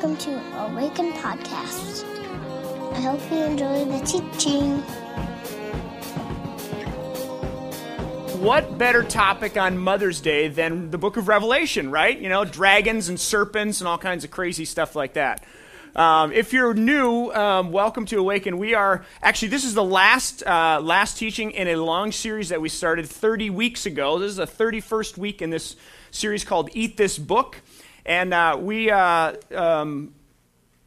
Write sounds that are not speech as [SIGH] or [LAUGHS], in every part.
welcome to Awaken Podcast. I hope you enjoy the teaching. What better topic on Mother's Day than the book of Revelation, right? You know, dragons and serpents and all kinds of crazy stuff like that. Um, if you're new, um, welcome to Awaken. We are actually this is the last uh, last teaching in a long series that we started 30 weeks ago. This is the 31st week in this series called Eat This Book. And uh, we, uh, um,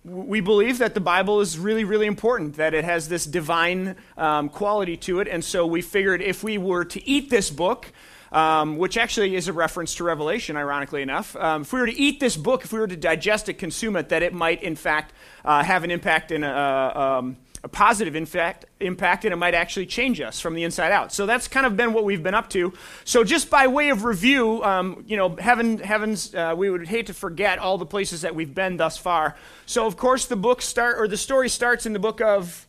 we believe that the Bible is really, really important, that it has this divine um, quality to it. And so we figured if we were to eat this book, um, which actually is a reference to Revelation, ironically enough. Um, if we were to eat this book, if we were to digest it, consume it, that it might, in fact, uh, have an impact in a, um, a positive in fact, impact, and it might actually change us from the inside out. So that's kind of been what we've been up to. So just by way of review, um, you know, heaven, heavens, uh, we would hate to forget all the places that we've been thus far. So of course, the book start or the story starts in the book of.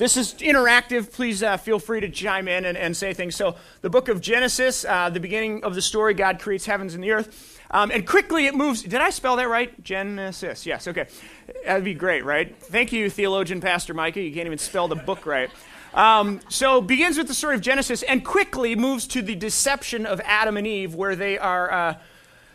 This is interactive. Please uh, feel free to chime in and, and, say things. So, the book of Genesis, uh, the beginning of the story, God creates heavens and the earth. Um, and quickly it moves. Did I spell that right? Genesis. Yes, okay. That'd be great, right? Thank you, theologian Pastor Micah. You can't even spell the book right. Um, so begins with the story of Genesis and quickly moves to the deception of Adam and Eve, where they are uh,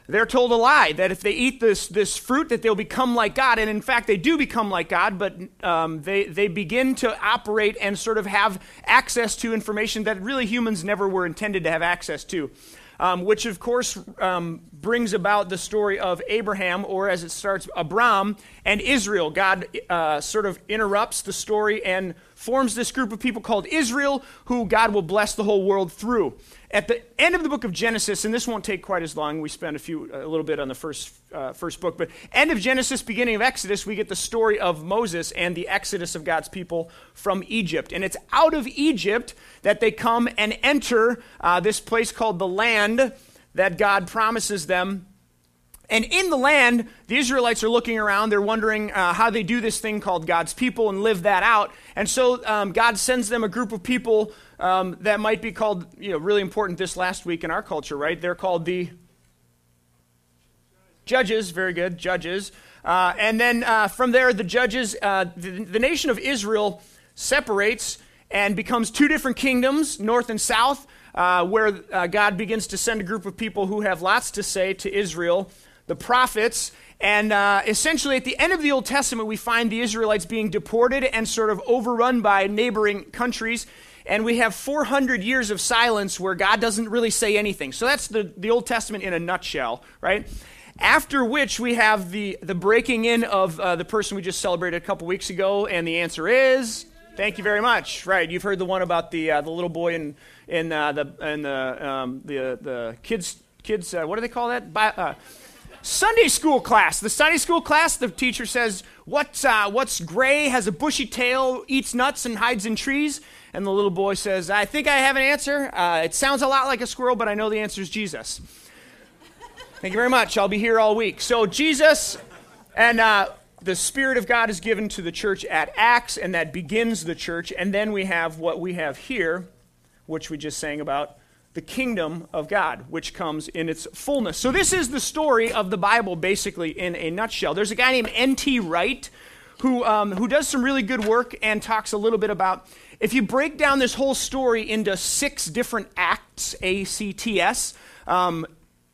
they're told a lie that if they eat this this fruit that they'll become like God, and in fact they do become like God, but um, they they begin to operate and sort of have access to information that really humans never were intended to have access to um, which of course um, brings about the story of Abraham, or as it starts, Abram and Israel. God uh, sort of interrupts the story and forms this group of people called Israel, who God will bless the whole world through. At the end of the book of Genesis, and this won't take quite as long, we spent a few a little bit on the first uh, first book, but end of Genesis, beginning of Exodus, we get the story of Moses and the exodus of God's people from Egypt, and it's out of Egypt that they come and enter uh, this place called the land that God promises them and in the land, the Israelites are looking around. They're wondering uh, how they do this thing called God's people and live that out. And so um, God sends them a group of people um, that might be called, you know, really important this last week in our culture, right? They're called the judges. Very good, judges. Uh, and then uh, from there, the judges, uh, the, the nation of Israel separates and becomes two different kingdoms, north and south. Uh, where uh, God begins to send a group of people who have lots to say to Israel the prophets. And uh, essentially, at the end of the Old Testament, we find the Israelites being deported and sort of overrun by neighboring countries. And we have 400 years of silence where God doesn't really say anything. So that's the, the Old Testament in a nutshell, right? After which we have the, the breaking in of uh, the person we just celebrated a couple weeks ago, and the answer is thank you very much. Right, you've heard the one about the, uh, the little boy in, in, uh, the, in the, um, the, the kids, kids uh, what do they call that? Bi- uh, Sunday school class. The Sunday school class, the teacher says, What's, uh, what's gray, has a bushy tail, eats nuts, and hides in trees? And the little boy says, I think I have an answer. Uh, it sounds a lot like a squirrel, but I know the answer is Jesus. Thank you very much. I'll be here all week. So, Jesus and uh, the Spirit of God is given to the church at Acts, and that begins the church. And then we have what we have here, which we just sang about the kingdom of God, which comes in its fullness. So, this is the story of the Bible, basically, in a nutshell. There's a guy named N.T. Wright who, um, who does some really good work and talks a little bit about if you break down this whole story into six different acts, A C T S, um,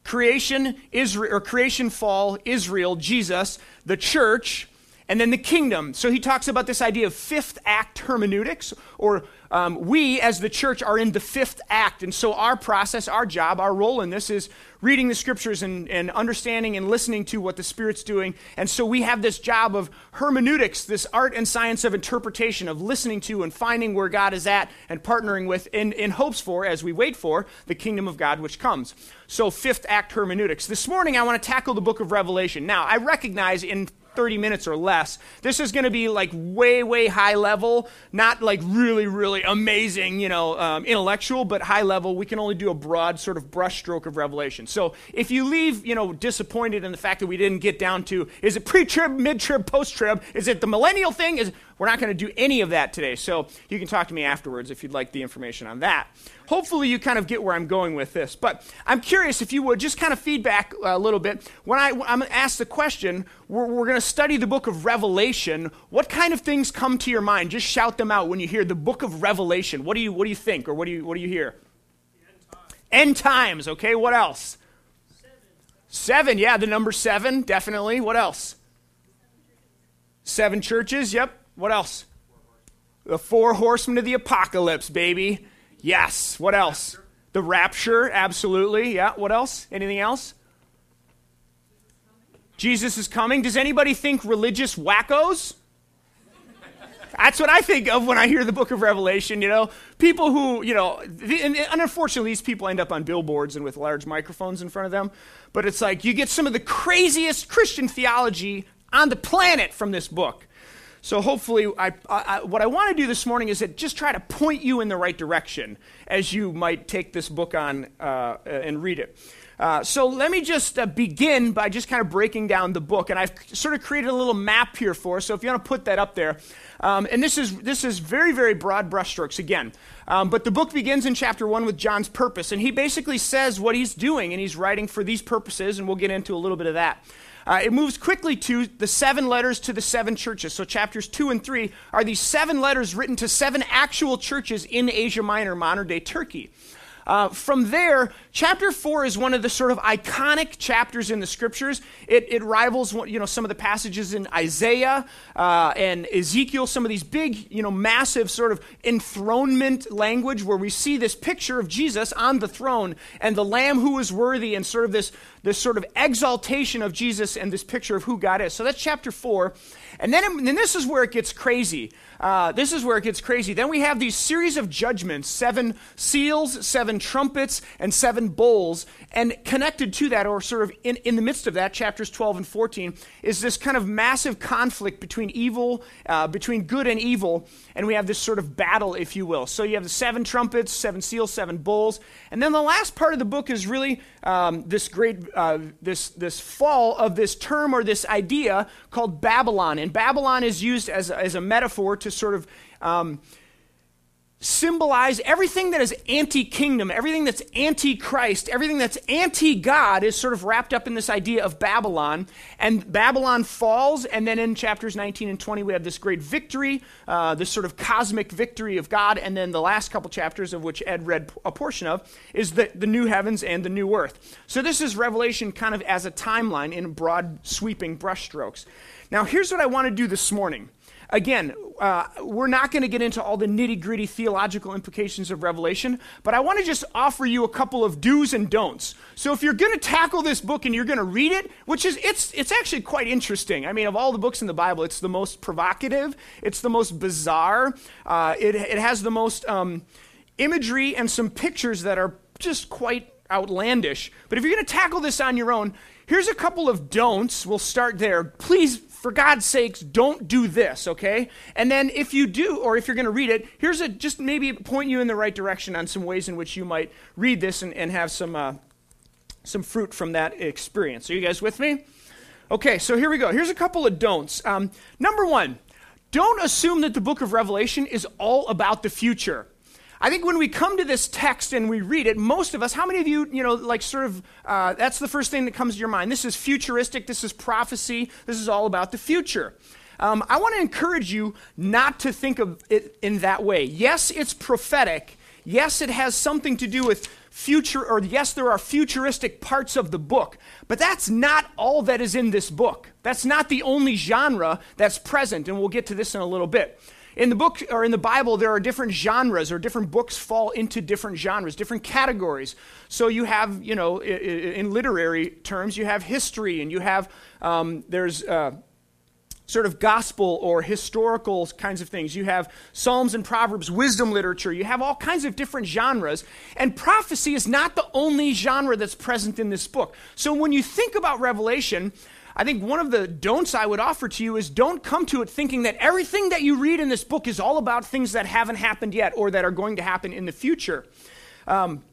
creation, Israel, or creation, fall, Israel, Jesus, the church, and then the kingdom. So he talks about this idea of fifth act hermeneutics, or um, we as the church are in the fifth act. And so our process, our job, our role in this is reading the scriptures and, and understanding and listening to what the Spirit's doing. And so we have this job of hermeneutics, this art and science of interpretation, of listening to and finding where God is at and partnering with in, in hopes for, as we wait for, the kingdom of God which comes. So, fifth act hermeneutics. This morning I want to tackle the book of Revelation. Now, I recognize in 30 minutes or less. This is going to be like way, way high level, not like really, really amazing, you know, um, intellectual, but high level. We can only do a broad sort of brushstroke of Revelation. So if you leave, you know, disappointed in the fact that we didn't get down to is it pre trib, mid trib, post trib? Is it the millennial thing? Is We're not going to do any of that today. So you can talk to me afterwards if you'd like the information on that. Hopefully, you kind of get where I'm going with this. But I'm curious if you would just kind of feedback uh, a little bit. When I, I'm asked the question, we're, we're going to study the book of Revelation. What kind of things come to your mind? Just shout them out when you hear the book of Revelation. What do you, what do you think or what do you, what do you hear? End times, okay? What else? Seven, yeah, the number seven, definitely. What else? Seven churches, yep. What else? The four horsemen of the apocalypse, baby. Yes. What else? The rapture, absolutely. Yeah. What else? Anything else? Jesus is coming. Does anybody think religious wackos? That's what I think of when I hear the book of Revelation, you know. People who, you know, and unfortunately, these people end up on billboards and with large microphones in front of them. But it's like you get some of the craziest Christian theology on the planet from this book. So hopefully, I, I, what I want to do this morning is just try to point you in the right direction as you might take this book on uh, and read it. Uh, so let me just uh, begin by just kind of breaking down the book, and I've sort of created a little map here for us. So if you want to put that up there, um, and this is this is very very broad brushstrokes again, um, but the book begins in chapter one with John's purpose, and he basically says what he's doing, and he's writing for these purposes, and we'll get into a little bit of that. Uh, it moves quickly to the seven letters to the seven churches. So, chapters two and three are these seven letters written to seven actual churches in Asia Minor, modern day Turkey. Uh, from there, chapter four is one of the sort of iconic chapters in the scriptures. It, it rivals, you know, some of the passages in Isaiah uh, and Ezekiel. Some of these big, you know, massive sort of enthronement language where we see this picture of Jesus on the throne and the Lamb who is worthy, and sort of this this sort of exaltation of Jesus and this picture of who God is. So that's chapter four. And then, then this is where it gets crazy. Uh, this is where it gets crazy. Then we have these series of judgments seven seals, seven trumpets, and seven bowls. And connected to that, or sort of in, in the midst of that, chapters 12 and 14, is this kind of massive conflict between evil, uh, between good and evil. And we have this sort of battle, if you will. So you have the seven trumpets, seven seals, seven bowls. And then the last part of the book is really um, this great, uh, this, this fall of this term or this idea called Babylon. And Babylon is used as, as a metaphor to sort of um, symbolize everything that is anti kingdom, everything that's anti Christ, everything that's anti God is sort of wrapped up in this idea of Babylon. And Babylon falls, and then in chapters 19 and 20, we have this great victory, uh, this sort of cosmic victory of God. And then the last couple chapters, of which Ed read a portion of, is the, the new heavens and the new earth. So this is Revelation kind of as a timeline in broad, sweeping brushstrokes. Now, here's what I want to do this morning. Again, uh, we're not going to get into all the nitty gritty theological implications of Revelation, but I want to just offer you a couple of do's and don'ts. So if you're going to tackle this book and you're going to read it, which is it's it's actually quite interesting. I mean, of all the books in the Bible, it's the most provocative, it's the most bizarre, uh, it it has the most um, imagery and some pictures that are just quite outlandish. But if you're going to tackle this on your own, here's a couple of don'ts. We'll start there. Please for God's sakes, don't do this, okay? And then if you do, or if you're going to read it, here's a just maybe point you in the right direction on some ways in which you might read this and, and have some, uh, some fruit from that experience. Are you guys with me? Okay, so here we go. Here's a couple of don'ts. Um, number one, don't assume that the book of Revelation is all about the future. I think when we come to this text and we read it, most of us, how many of you, you know, like sort of, uh, that's the first thing that comes to your mind. This is futuristic, this is prophecy, this is all about the future. Um, I want to encourage you not to think of it in that way. Yes, it's prophetic. Yes, it has something to do with future, or yes, there are futuristic parts of the book, but that's not all that is in this book. That's not the only genre that's present, and we'll get to this in a little bit. In the book or in the Bible, there are different genres, or different books fall into different genres, different categories. So you have, you know, in literary terms, you have history, and you have, um, there's, uh, sort of gospel or historical kinds of things. You have Psalms and Proverbs, wisdom literature. You have all kinds of different genres. And prophecy is not the only genre that's present in this book. So when you think about Revelation, I think one of the don'ts I would offer to you is don't come to it thinking that everything that you read in this book is all about things that haven't happened yet or that are going to happen in the future. Um,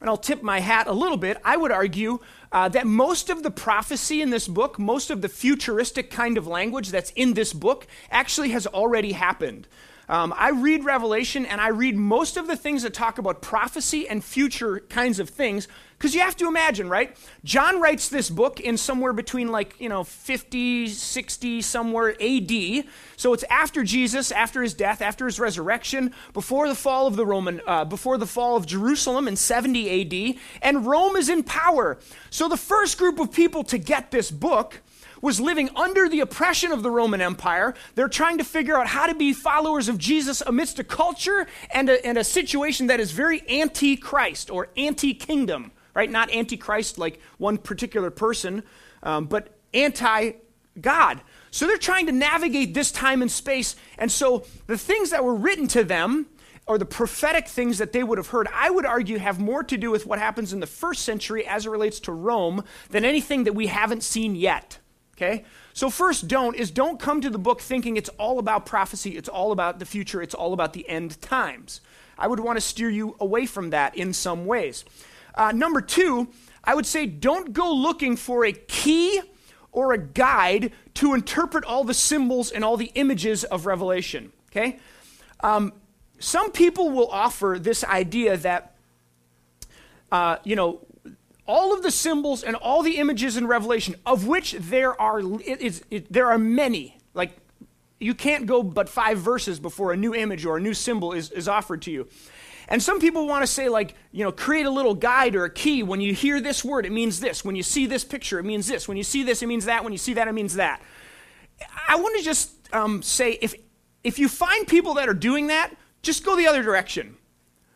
and I'll tip my hat a little bit, I would argue uh, that most of the prophecy in this book, most of the futuristic kind of language that's in this book, actually has already happened. Um, I read Revelation and I read most of the things that talk about prophecy and future kinds of things because you have to imagine, right? John writes this book in somewhere between like, you know, 50, 60, somewhere AD. So it's after Jesus, after his death, after his resurrection, before the fall of the Roman, uh, before the fall of Jerusalem in 70 AD. And Rome is in power. So the first group of people to get this book was living under the oppression of the Roman Empire. They're trying to figure out how to be followers of Jesus amidst a culture and a, and a situation that is very anti Christ or anti kingdom, right? Not anti Christ like one particular person, um, but anti God. So they're trying to navigate this time and space. And so the things that were written to them, or the prophetic things that they would have heard, I would argue have more to do with what happens in the first century as it relates to Rome than anything that we haven't seen yet. Okay? So, first, don't is don't come to the book thinking it's all about prophecy, it's all about the future, it's all about the end times. I would want to steer you away from that in some ways. Uh, number two, I would say don't go looking for a key or a guide to interpret all the symbols and all the images of Revelation. Okay? Um, some people will offer this idea that, uh, you know, all of the symbols and all the images in Revelation, of which there are, it, it, there are many. Like, you can't go but five verses before a new image or a new symbol is, is offered to you. And some people want to say, like, you know, create a little guide or a key. When you hear this word, it means this. When you see this picture, it means this. When you see this, it means that. When you see that, it means that. I want to just um, say if, if you find people that are doing that, just go the other direction.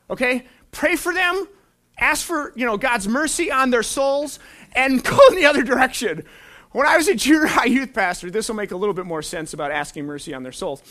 Okay? Pray for them, ask for you know God's mercy on their souls, and [LAUGHS] go in the other direction. When I was a junior high youth pastor, this will make a little bit more sense about asking mercy on their souls.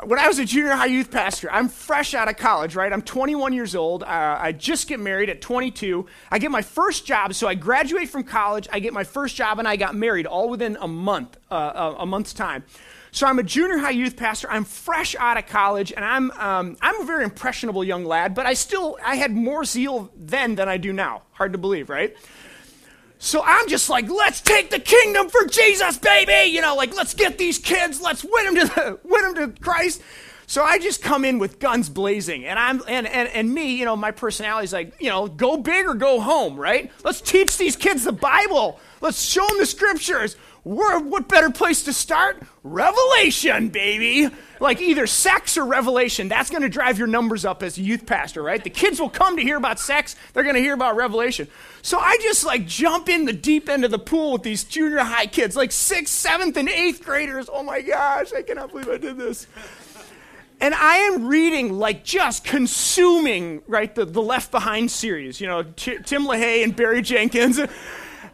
Uh, when I was a junior high youth pastor, I'm fresh out of college, right? I'm 21 years old. Uh, I just get married at 22. I get my first job, so I graduate from college. I get my first job, and I got married all within a month, uh, a month's time. So I'm a junior high youth pastor. I'm fresh out of college, and I'm um, I'm a very impressionable young lad. But I still I had more zeal then than I do now. Hard to believe, right? So I'm just like, let's take the kingdom for Jesus, baby. You know, like let's get these kids, let's win them to the, [LAUGHS] win them to Christ. So I just come in with guns blazing, and I'm and, and and me, you know, my personality is like, you know, go big or go home, right? Let's teach these kids the Bible. Let's show them the scriptures what better place to start? Revelation, baby. Like either sex or revelation. That's going to drive your numbers up as a youth pastor, right? The kids will come to hear about sex, they're going to hear about revelation. So I just like jump in the deep end of the pool with these junior high kids, like sixth, seventh, and eighth graders. Oh my gosh, I cannot believe I did this. And I am reading, like just consuming, right, the, the Left Behind series, you know, T- Tim LaHaye and Barry Jenkins.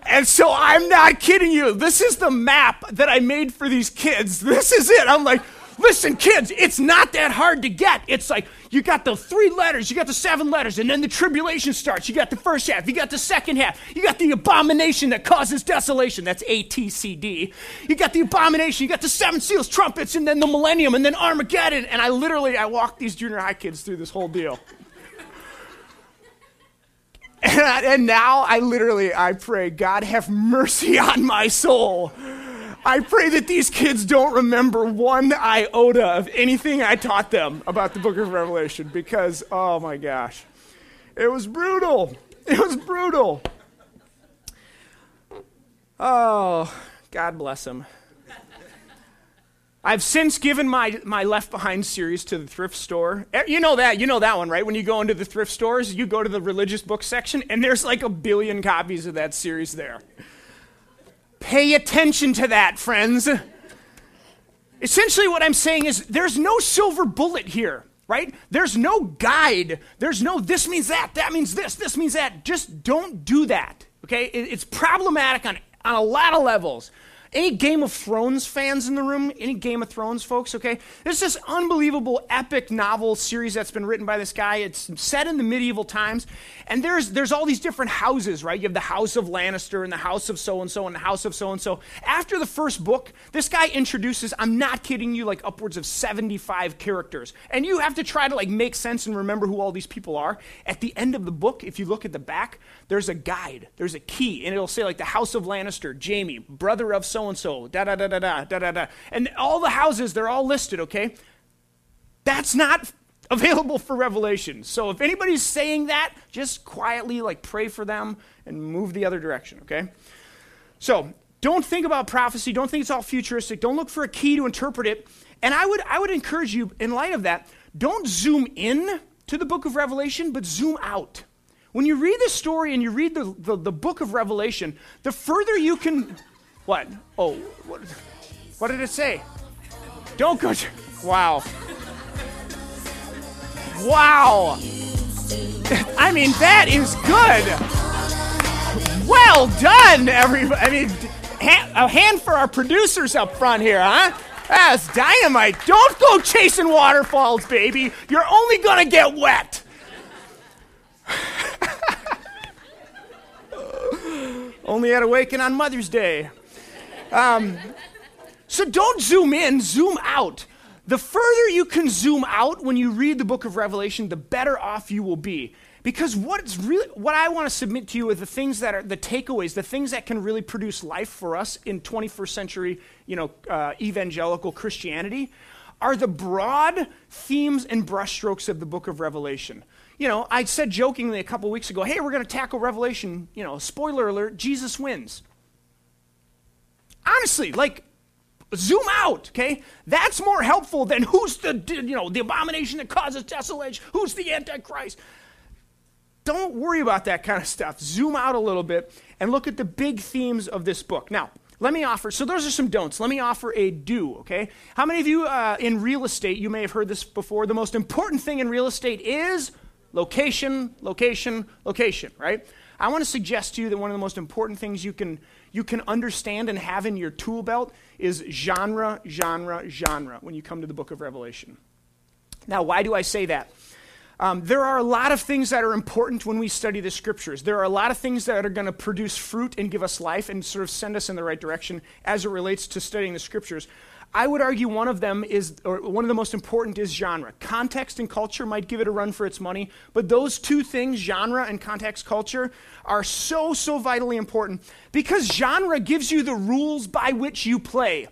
And so I'm not kidding you. This is the map that I made for these kids. This is it. I'm like, listen, kids, it's not that hard to get. It's like you got the three letters, you got the seven letters, and then the tribulation starts. You got the first half, you got the second half, you got the abomination that causes desolation. That's A T C D. You got the abomination, you got the seven seals, trumpets, and then the millennium, and then Armageddon. And I literally I walked these junior high kids through this whole deal. And, [LAUGHS] and now I literally, I pray, God have mercy on my soul. I pray that these kids don't remember one iota of anything I taught them about the book of Revelation because, oh my gosh, it was brutal. It was brutal. Oh, God bless them. I've since given my, my Left Behind series to the thrift store. Eh, you know that, you know that one, right? When you go into the thrift stores, you go to the religious book section, and there's like a billion copies of that series there. Pay attention to that, friends. Essentially, what I'm saying is there's no silver bullet here, right? There's no guide. There's no this means that, that means this, this means that. Just don't do that, okay? It's problematic on, on a lot of levels. Any Game of Thrones fans in the room? Any Game of Thrones folks? Okay. There's this unbelievable epic novel series that's been written by this guy. It's set in the medieval times. And there's, there's all these different houses, right? You have the House of Lannister and the House of so and so and the House of so and so. After the first book, this guy introduces, I'm not kidding you, like upwards of 75 characters. And you have to try to like make sense and remember who all these people are. At the end of the book, if you look at the back, there's a guide, there's a key, and it'll say like the House of Lannister, Jaime, brother of so and so, da da da da da da da da. And all the houses, they're all listed, okay? That's not available for revelation. So if anybody's saying that, just quietly like pray for them and move the other direction, okay? So don't think about prophecy, don't think it's all futuristic, don't look for a key to interpret it. And I would I would encourage you in light of that, don't zoom in to the book of Revelation, but zoom out. When you read the story and you read the, the, the book of Revelation, the further you can what? Oh, what, what did it say? Don't go. To, wow. Wow. I mean, that is good. Well done, everybody. I mean, a hand for our producers up front here, huh? That's dynamite. Don't go chasing waterfalls, baby. You're only going to get wet. [LAUGHS] only at Awaken on Mother's Day. Um, so don't zoom in, zoom out. The further you can zoom out when you read the book of Revelation, the better off you will be. Because what's really what I want to submit to you are the things that are the takeaways, the things that can really produce life for us in 21st century, you know, uh, evangelical Christianity, are the broad themes and brushstrokes of the book of Revelation. You know, I said jokingly a couple weeks ago, "Hey, we're going to tackle Revelation." You know, spoiler alert: Jesus wins. Honestly, like zoom out, okay? That's more helpful than who's the you know the abomination that causes desolation, who's the antichrist. Don't worry about that kind of stuff. Zoom out a little bit and look at the big themes of this book. Now, let me offer, so those are some don'ts. Let me offer a do, okay? How many of you uh, in real estate, you may have heard this before, the most important thing in real estate is location, location, location, right? I want to suggest to you that one of the most important things you can you can understand and have in your tool belt is genre, genre, genre when you come to the book of Revelation. Now, why do I say that? Um, there are a lot of things that are important when we study the scriptures. There are a lot of things that are going to produce fruit and give us life and sort of send us in the right direction as it relates to studying the scriptures. I would argue one of them is, or one of the most important is genre. Context and culture might give it a run for its money, but those two things, genre and context culture, are so, so vitally important because genre gives you the rules by which you play.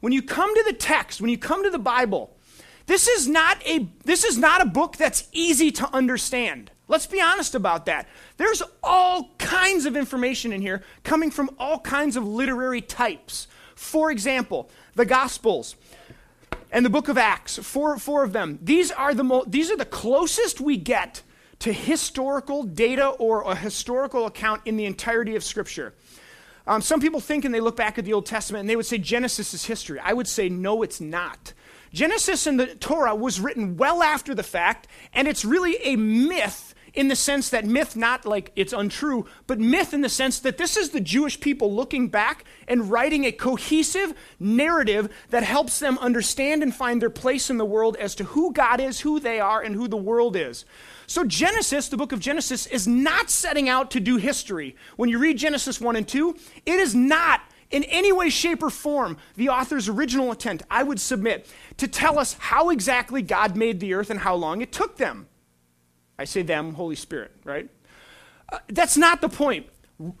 When you come to the text, when you come to the Bible, this is not a, this is not a book that's easy to understand. Let's be honest about that. There's all kinds of information in here coming from all kinds of literary types. For example, the Gospels and the book of Acts, four, four of them, these are, the mo- these are the closest we get to historical data or a historical account in the entirety of Scripture. Um, some people think and they look back at the Old Testament and they would say Genesis is history. I would say no, it's not. Genesis and the Torah was written well after the fact, and it's really a myth in the sense that myth, not like it's untrue, but myth in the sense that this is the Jewish people looking back and writing a cohesive narrative that helps them understand and find their place in the world as to who God is, who they are, and who the world is. So, Genesis, the book of Genesis, is not setting out to do history. When you read Genesis 1 and 2, it is not in any way, shape, or form the author's original intent, I would submit, to tell us how exactly God made the earth and how long it took them. I say them, Holy Spirit, right? Uh, that's not the point.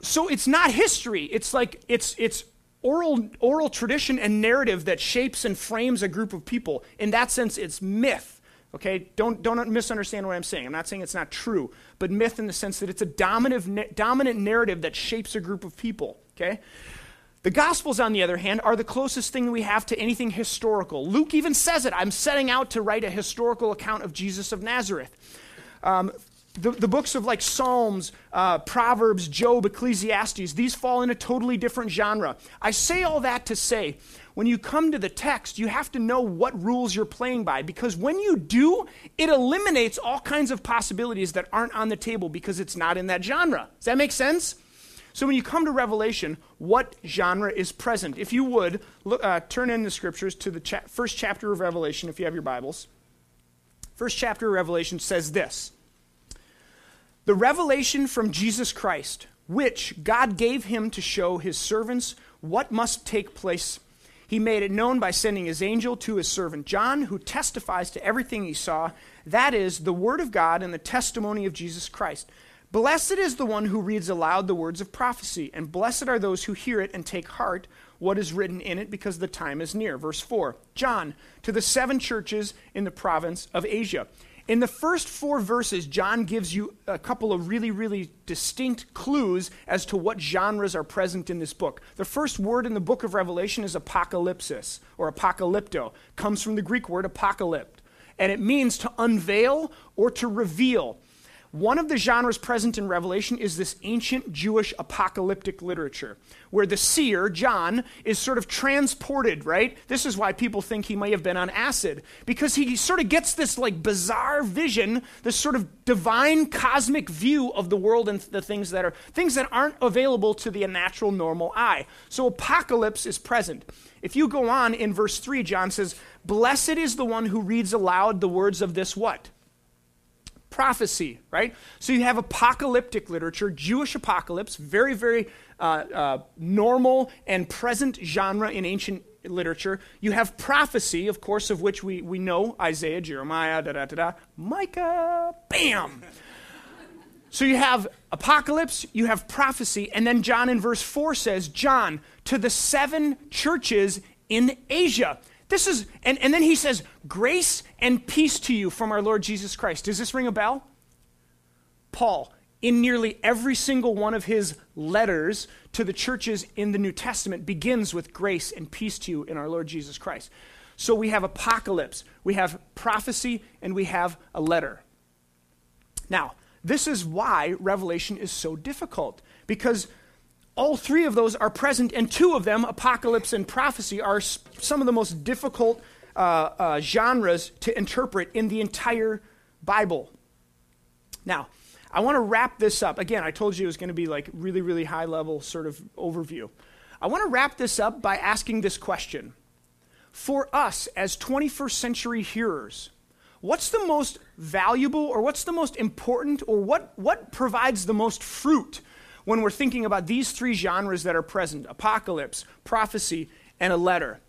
So it's not history. It's like it's it's oral oral tradition and narrative that shapes and frames a group of people. In that sense, it's myth. Okay, don't don't misunderstand what I'm saying. I'm not saying it's not true, but myth in the sense that it's a dominant dominant narrative that shapes a group of people. Okay. The Gospels, on the other hand, are the closest thing we have to anything historical. Luke even says it. I'm setting out to write a historical account of Jesus of Nazareth. Um, the, the, books of like Psalms, uh, Proverbs, Job, Ecclesiastes, these fall in a totally different genre. I say all that to say, when you come to the text, you have to know what rules you're playing by because when you do, it eliminates all kinds of possibilities that aren't on the table because it's not in that genre. Does that make sense? So when you come to Revelation, what genre is present? If you would, look, uh, turn in the scriptures to the cha- first chapter of Revelation, if you have your Bibles. First chapter of Revelation says this The revelation from Jesus Christ, which God gave him to show his servants what must take place. He made it known by sending his angel to his servant John, who testifies to everything he saw. That is, the word of God and the testimony of Jesus Christ. Blessed is the one who reads aloud the words of prophecy, and blessed are those who hear it and take heart what is written in it, because the time is near. Verse 4 John, to the seven churches in the province of Asia. In the first four verses, John gives you a couple of really, really distinct clues as to what genres are present in this book. The first word in the book of Revelation is apocalypsis, or apocalypto, comes from the Greek word apocalypt, and it means to unveil or to reveal. One of the genres present in Revelation is this ancient Jewish apocalyptic literature, where the seer, John, is sort of transported, right? This is why people think he may have been on acid, because he sort of gets this like bizarre vision, this sort of divine cosmic view of the world and the things that are things that aren't available to the natural normal eye. So apocalypse is present. If you go on in verse 3, John says, Blessed is the one who reads aloud the words of this what? Prophecy, right? So you have apocalyptic literature, Jewish apocalypse, very, very uh, uh, normal and present genre in ancient literature. You have prophecy, of course, of which we, we know Isaiah, Jeremiah, da da da da, Micah, bam. So you have apocalypse, you have prophecy, and then John in verse 4 says, John, to the seven churches in Asia. This is, and, and then he says, Grace and peace to you from our Lord Jesus Christ. Does this ring a bell? Paul, in nearly every single one of his letters to the churches in the New Testament, begins with grace and peace to you in our Lord Jesus Christ. So we have apocalypse, we have prophecy, and we have a letter. Now, this is why Revelation is so difficult, because all three of those are present, and two of them, apocalypse and prophecy, are some of the most difficult uh, uh, genres to interpret in the entire Bible. Now, I want to wrap this up. Again, I told you it was going to be like really, really high level sort of overview. I want to wrap this up by asking this question. For us as 21st century hearers, what's the most valuable or what's the most important or what, what provides the most fruit when we're thinking about these three genres that are present apocalypse, prophecy, and a letter.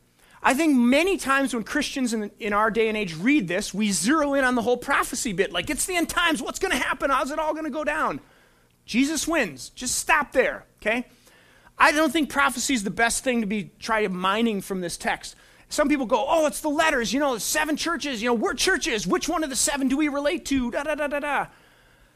I think many times when Christians in, in our day and age read this, we zero in on the whole prophecy bit. Like, it's the end times. What's going to happen? How's it all going to go down? Jesus wins. Just stop there, okay? I don't think prophecy is the best thing to be try mining from this text. Some people go, oh, it's the letters, you know, the seven churches, you know, we're churches. Which one of the seven do we relate to? Da da da da da.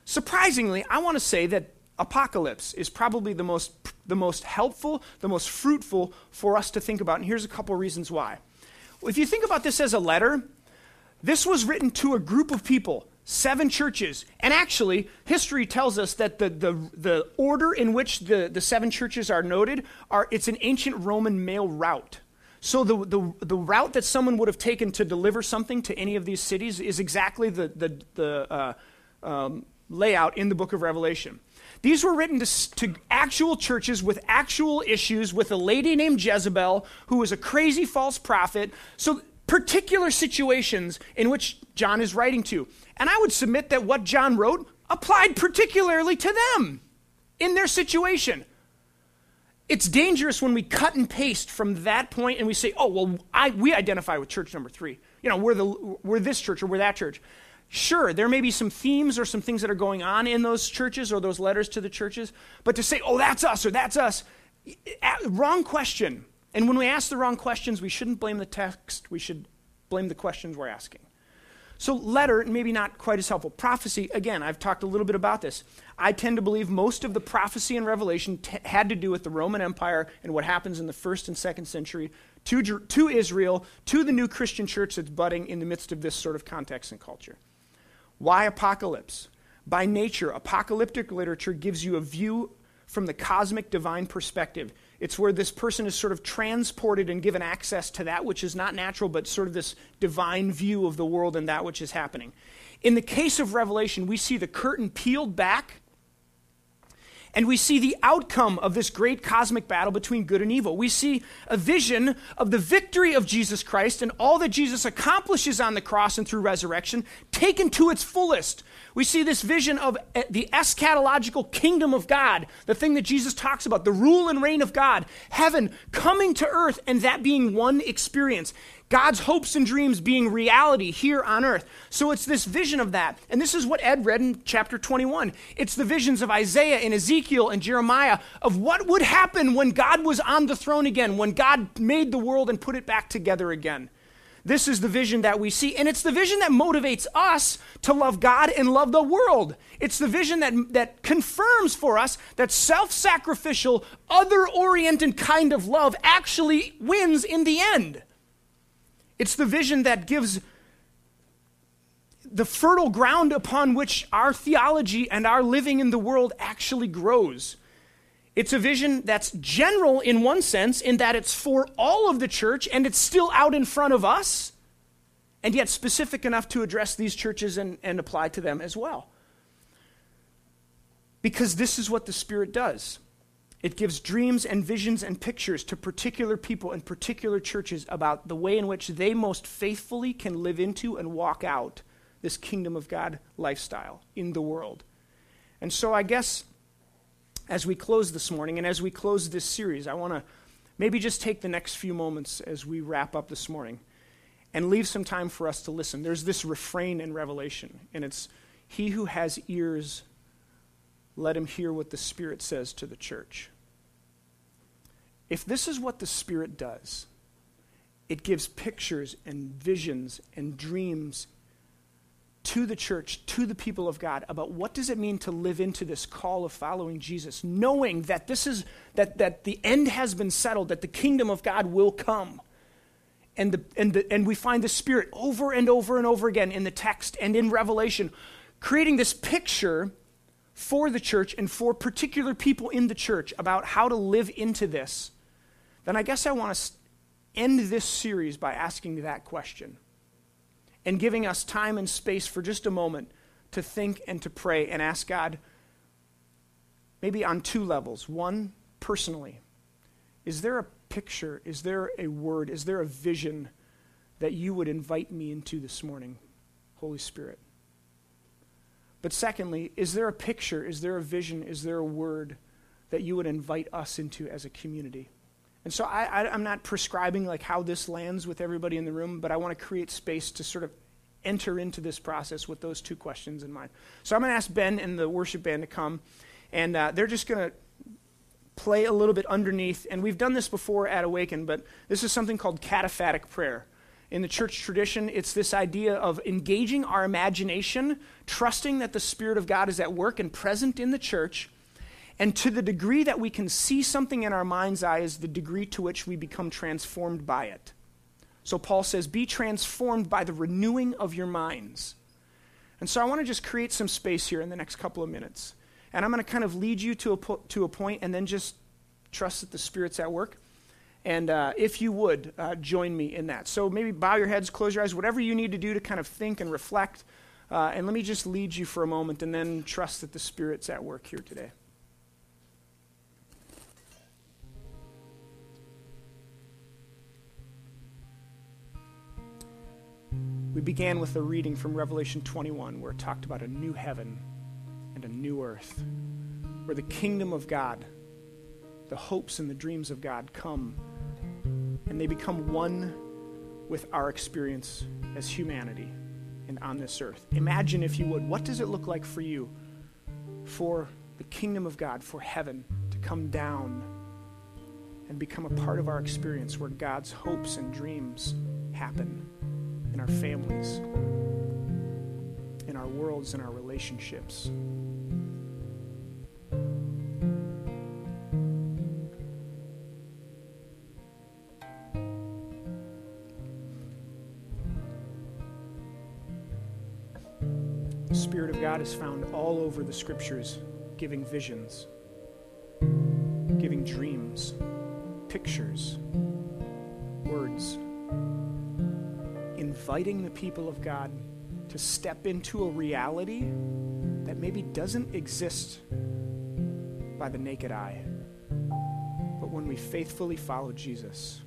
Surprisingly, I want to say that apocalypse is probably the most, the most helpful, the most fruitful for us to think about. And here's a couple reasons why. If you think about this as a letter, this was written to a group of people, seven churches. And actually, history tells us that the, the, the order in which the, the seven churches are noted are it's an ancient Roman mail route. So the, the, the route that someone would have taken to deliver something to any of these cities is exactly the, the, the uh, um, layout in the book of Revelation. These were written to, to, actual churches with actual issues with a lady named Jezebel who was a crazy false prophet. So, particular situations in which John is writing to. And I would submit that what John wrote applied particularly to them in their situation. It's dangerous when we cut and paste from that point and we say, oh, well, I, we identify with church number three. You know, we're, the, we're this church or we're that church. Sure, there may be some themes or some things that are going on in those churches or those letters to the churches, but to say, oh, that's us or that's us, wrong question. And when we ask the wrong questions, we shouldn't blame the text, we should blame the questions we're asking. So, letter, maybe not quite as helpful. Prophecy, again, I've talked a little bit about this. I tend to believe most of the prophecy in revelation t- had to do with the Roman Empire and what happens in the first and second century to, to Israel, to the new Christian church that's budding in the midst of this sort of context and culture. Why apocalypse? By nature, apocalyptic literature gives you a view from the cosmic divine perspective. It's where this person is sort of transported and given access to that which is not natural, but sort of this divine view of the world and that which is happening. In the case of Revelation, we see the curtain peeled back, and we see the outcome of this great cosmic battle between good and evil. We see a vision of the victory of Jesus Christ and all that Jesus accomplishes on the cross and through resurrection taken to its fullest. We see this vision of eh, the eschatological kingdom of God, the thing that Jesus talks about, the rule and reign of God, heaven coming to earth, and that being one experience. God's hopes and dreams being reality here on earth. So it's this vision of that. And this is what Ed read in chapter 21. It's the visions of Isaiah and Ezekiel and Jeremiah of what would happen when God was on the throne again, when God made the world and put it back together again. This is the vision that we see. And it's the vision that motivates us to love God and love the world. It's the vision that, that confirms for us that self sacrificial, other oriented kind of love actually wins in the end. It's the vision that gives the fertile ground upon which our theology and our living in the world actually grows. It's a vision that's general in one sense, in that it's for all of the church and it's still out in front of us, and yet specific enough to address these churches and, and apply to them as well. Because this is what the Spirit does. It gives dreams and visions and pictures to particular people and particular churches about the way in which they most faithfully can live into and walk out this kingdom of God lifestyle in the world. And so I guess as we close this morning and as we close this series, I want to maybe just take the next few moments as we wrap up this morning and leave some time for us to listen. There's this refrain in Revelation, and it's He who has ears, let him hear what the Spirit says to the church. If this is what the Spirit does, it gives pictures and visions and dreams to the church, to the people of God about what does it mean to live into this call of following Jesus, knowing that this is that that the end has been settled, that the kingdom of God will come. And the, and the, and we find the spirit over and over and over again in the text and in Revelation creating this picture for the church and for particular people in the church about how to live into this then I guess I want to end this series by asking that question and giving us time and space for just a moment to think and to pray and ask God, maybe on two levels. One, personally, is there a picture, is there a word, is there a vision that you would invite me into this morning, Holy Spirit? But secondly, is there a picture, is there a vision, is there a word that you would invite us into as a community? And so I, I'm not prescribing like how this lands with everybody in the room, but I want to create space to sort of enter into this process with those two questions in mind. So I'm going to ask Ben and the worship band to come, and uh, they're just going to play a little bit underneath. And we've done this before at Awaken, but this is something called cataphatic prayer. In the church tradition, it's this idea of engaging our imagination, trusting that the Spirit of God is at work and present in the church, and to the degree that we can see something in our mind's eye is the degree to which we become transformed by it. So Paul says, Be transformed by the renewing of your minds. And so I want to just create some space here in the next couple of minutes. And I'm going to kind of lead you to a, po- to a point and then just trust that the Spirit's at work. And uh, if you would, uh, join me in that. So maybe bow your heads, close your eyes, whatever you need to do to kind of think and reflect. Uh, and let me just lead you for a moment and then trust that the Spirit's at work here today. We began with a reading from Revelation 21 where it talked about a new heaven and a new earth, where the kingdom of God, the hopes and the dreams of God come and they become one with our experience as humanity and on this earth. Imagine, if you would, what does it look like for you for the kingdom of God, for heaven to come down and become a part of our experience where God's hopes and dreams happen? In our families, in our worlds, in our relationships. The Spirit of God is found all over the scriptures, giving visions, giving dreams, pictures, words inviting the people of God to step into a reality that maybe doesn't exist by the naked eye. But when we faithfully follow Jesus,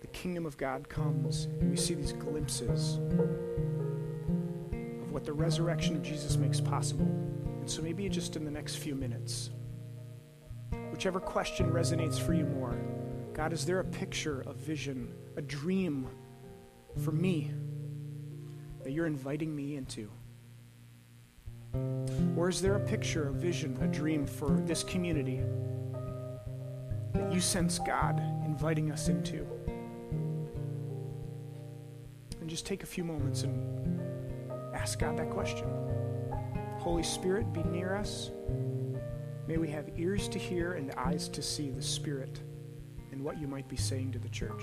the kingdom of God comes and we see these glimpses of what the resurrection of Jesus makes possible. And so maybe just in the next few minutes, whichever question resonates for you more, God, is there a picture, a vision, a dream for me that you're inviting me into? Or is there a picture, a vision, a dream for this community that you sense God inviting us into? And just take a few moments and ask God that question. Holy Spirit, be near us. May we have ears to hear and eyes to see the Spirit and what you might be saying to the church.